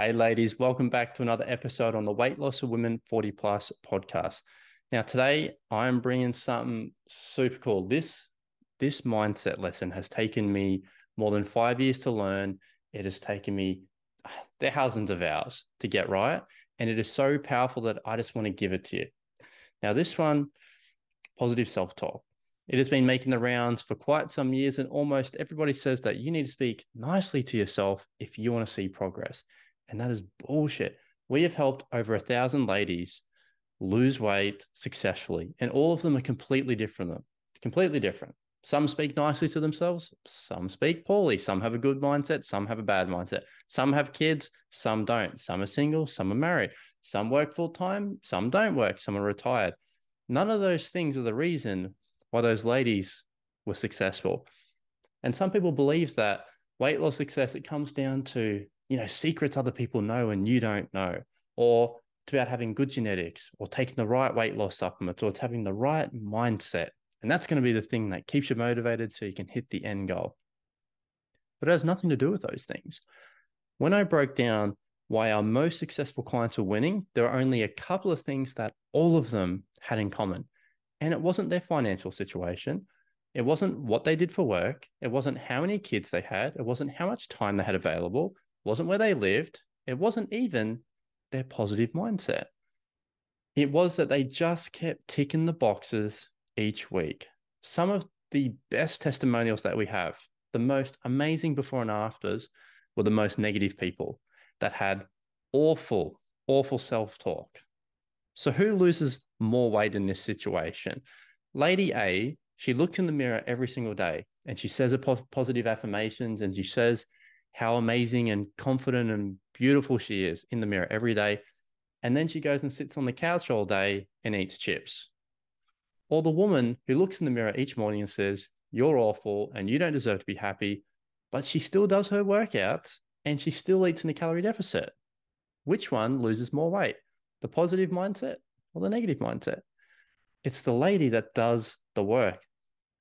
Hey, ladies, welcome back to another episode on the Weight Loss of Women 40 Plus podcast. Now, today I'm bringing something super cool. This this mindset lesson has taken me more than five years to learn. It has taken me uh, thousands of hours to get right, and it is so powerful that I just want to give it to you. Now, this one, positive self talk. It has been making the rounds for quite some years, and almost everybody says that you need to speak nicely to yourself if you want to see progress. And that is bullshit. We have helped over a thousand ladies lose weight successfully, and all of them are completely different. Them completely different. Some speak nicely to themselves, some speak poorly, some have a good mindset, some have a bad mindset. Some have kids, some don't. Some are single, some are married. Some work full time, some don't work, some are retired. None of those things are the reason why those ladies were successful. And some people believe that weight loss success, it comes down to, you know, secrets other people know and you don't know, or it's about having good genetics or taking the right weight loss supplements or having the right mindset. And that's going to be the thing that keeps you motivated so you can hit the end goal. But it has nothing to do with those things. When I broke down why our most successful clients are winning, there are only a couple of things that all of them had in common. And it wasn't their financial situation. It wasn't what they did for work. It wasn't how many kids they had. It wasn't how much time they had available. Wasn't where they lived. It wasn't even their positive mindset. It was that they just kept ticking the boxes each week. Some of the best testimonials that we have, the most amazing before and afters, were the most negative people that had awful, awful self talk. So, who loses more weight in this situation? Lady A, she looks in the mirror every single day and she says a po- positive affirmations and she says how amazing and confident and beautiful she is in the mirror every day. And then she goes and sits on the couch all day and eats chips. Or the woman who looks in the mirror each morning and says, You're awful and you don't deserve to be happy, but she still does her workouts and she still eats in a calorie deficit. Which one loses more weight? The positive mindset or the negative mindset? It's the lady that does the work.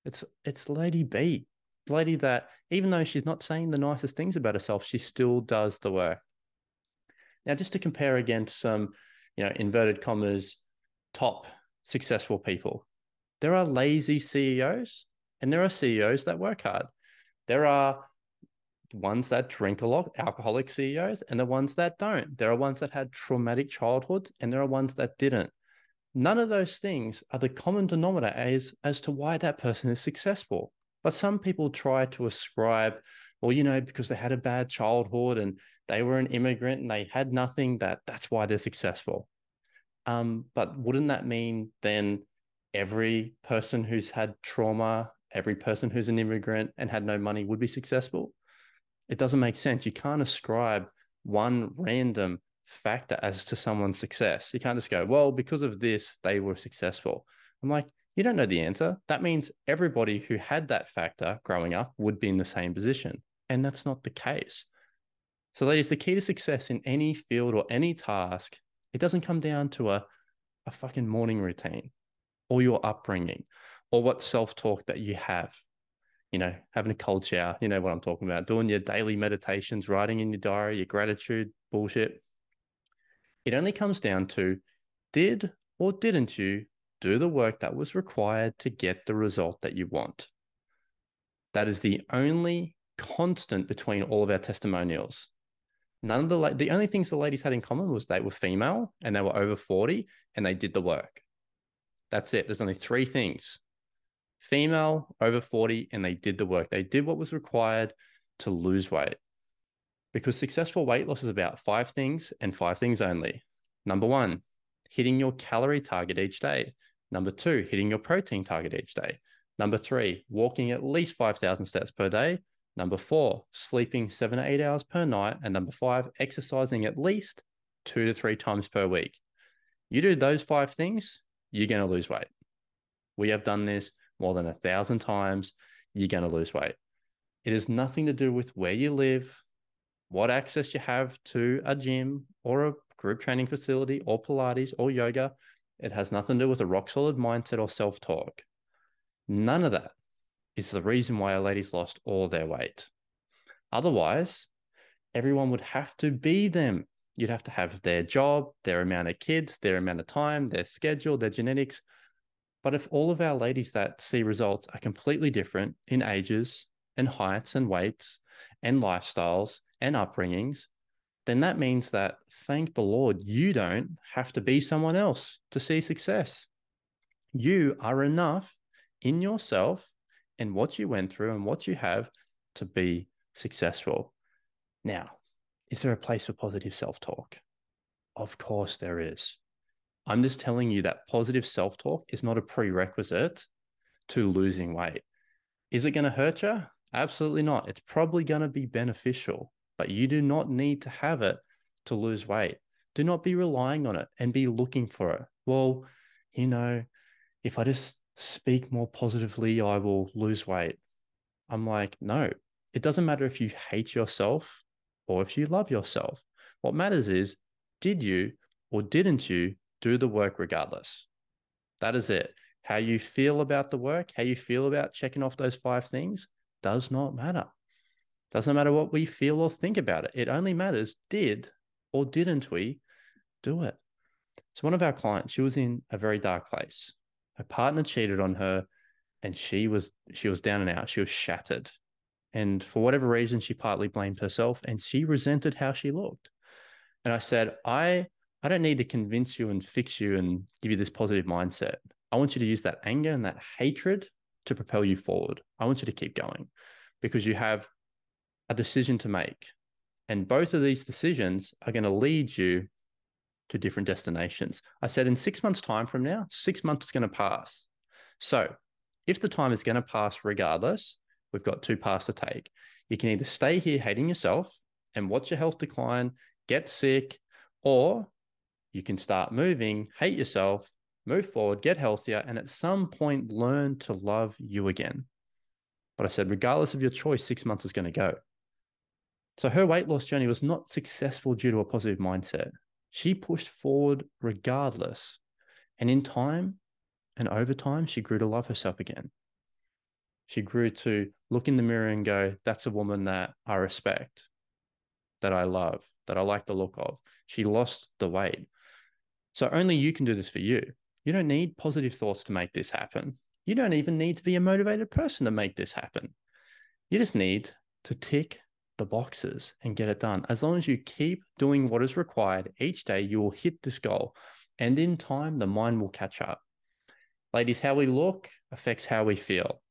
It's it's lady B lady that even though she's not saying the nicest things about herself, she still does the work. Now, just to compare against some, you know, inverted commas, top successful people, there are lazy CEOs and there are CEOs that work hard. There are ones that drink a lot, alcoholic CEOs, and the ones that don't. There are ones that had traumatic childhoods and there are ones that didn't. None of those things are the common denominator as, as to why that person is successful. But some people try to ascribe, well, you know, because they had a bad childhood and they were an immigrant and they had nothing, that that's why they're successful. Um, but wouldn't that mean then every person who's had trauma, every person who's an immigrant and had no money would be successful? It doesn't make sense. You can't ascribe one random factor as to someone's success. You can't just go, well, because of this, they were successful. I'm like, you don't know the answer. That means everybody who had that factor growing up would be in the same position. And that's not the case. So, ladies, the key to success in any field or any task, it doesn't come down to a, a fucking morning routine or your upbringing or what self talk that you have. You know, having a cold shower, you know what I'm talking about, doing your daily meditations, writing in your diary, your gratitude bullshit. It only comes down to did or didn't you do the work that was required to get the result that you want. That is the only constant between all of our testimonials. None of the the only things the ladies had in common was they were female and they were over 40 and they did the work. That's it. There's only three things. Female, over 40, and they did the work. They did what was required to lose weight. Because successful weight loss is about five things and five things only. Number one, hitting your calorie target each day. Number two, hitting your protein target each day. Number three, walking at least 5,000 steps per day. Number four, sleeping seven to eight hours per night. And number five, exercising at least two to three times per week. You do those five things, you're going to lose weight. We have done this more than a thousand times. You're going to lose weight. It has nothing to do with where you live, what access you have to a gym or a group training facility or Pilates or yoga. It has nothing to do with a rock solid mindset or self talk. None of that is the reason why our ladies lost all their weight. Otherwise, everyone would have to be them. You'd have to have their job, their amount of kids, their amount of time, their schedule, their genetics. But if all of our ladies that see results are completely different in ages and heights and weights and lifestyles and upbringings, then that means that, thank the Lord, you don't have to be someone else to see success. You are enough in yourself and what you went through and what you have to be successful. Now, is there a place for positive self talk? Of course, there is. I'm just telling you that positive self talk is not a prerequisite to losing weight. Is it going to hurt you? Absolutely not. It's probably going to be beneficial, but you do not need to have it to lose weight. Do not be relying on it and be looking for it. Well, you know, if I just speak more positively, I will lose weight. I'm like, no, it doesn't matter if you hate yourself or if you love yourself. What matters is, did you or didn't you do the work regardless? That is it. How you feel about the work, how you feel about checking off those five things does not matter. Doesn't matter what we feel or think about it. It only matters did or didn't we do it. So, one of our clients, she was in a very dark place. Her partner cheated on her and she was she was down and out. She was shattered. And for whatever reason she partly blamed herself and she resented how she looked. And i said i i don't need to convince you and fix you and give you this positive mindset. I want you to use that anger and that hatred to propel you forward. I want you to keep going because you have a decision to make and both of these decisions are going to lead you to different destinations. I said in six months' time from now, six months is going to pass. So if the time is going to pass regardless, we've got two paths to take. You can either stay here hating yourself and watch your health decline, get sick, or you can start moving, hate yourself, move forward, get healthier, and at some point learn to love you again. But I said, regardless of your choice, six months is going to go. So her weight loss journey was not successful due to a positive mindset. She pushed forward regardless. And in time and over time, she grew to love herself again. She grew to look in the mirror and go, That's a woman that I respect, that I love, that I like the look of. She lost the weight. So only you can do this for you. You don't need positive thoughts to make this happen. You don't even need to be a motivated person to make this happen. You just need to tick the boxes and get it done. As long as you keep doing what is required each day, you will hit this goal. And in time, the mind will catch up. Ladies, how we look affects how we feel.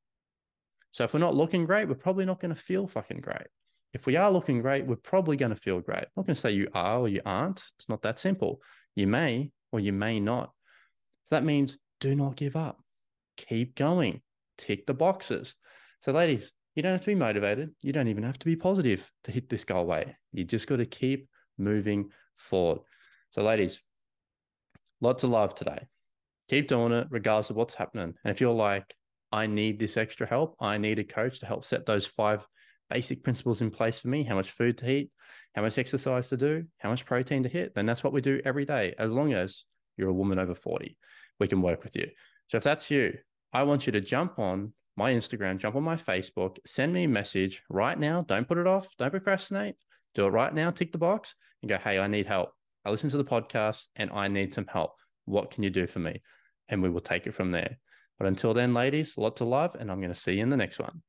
So if we're not looking great, we're probably not going to feel fucking great. If we are looking great, we're probably going to feel great. I'm not going to say you are or you aren't. It's not that simple. You may or you may not. So that means do not give up. Keep going. Tick the boxes. So, ladies, you don't have to be motivated. You don't even have to be positive to hit this goal way. You just got to keep moving forward. So, ladies, lots of love today. Keep doing it regardless of what's happening. And if you're like, I need this extra help, I need a coach to help set those five basic principles in place for me how much food to eat, how much exercise to do, how much protein to hit, then that's what we do every day. As long as you're a woman over 40, we can work with you. So, if that's you, I want you to jump on my Instagram, jump on my Facebook, send me a message right now. Don't put it off. Don't procrastinate. Do it right now. Tick the box and go, hey, I need help. I listen to the podcast and I need some help. What can you do for me? And we will take it from there. But until then, ladies, lots of love, and I'm going to see you in the next one.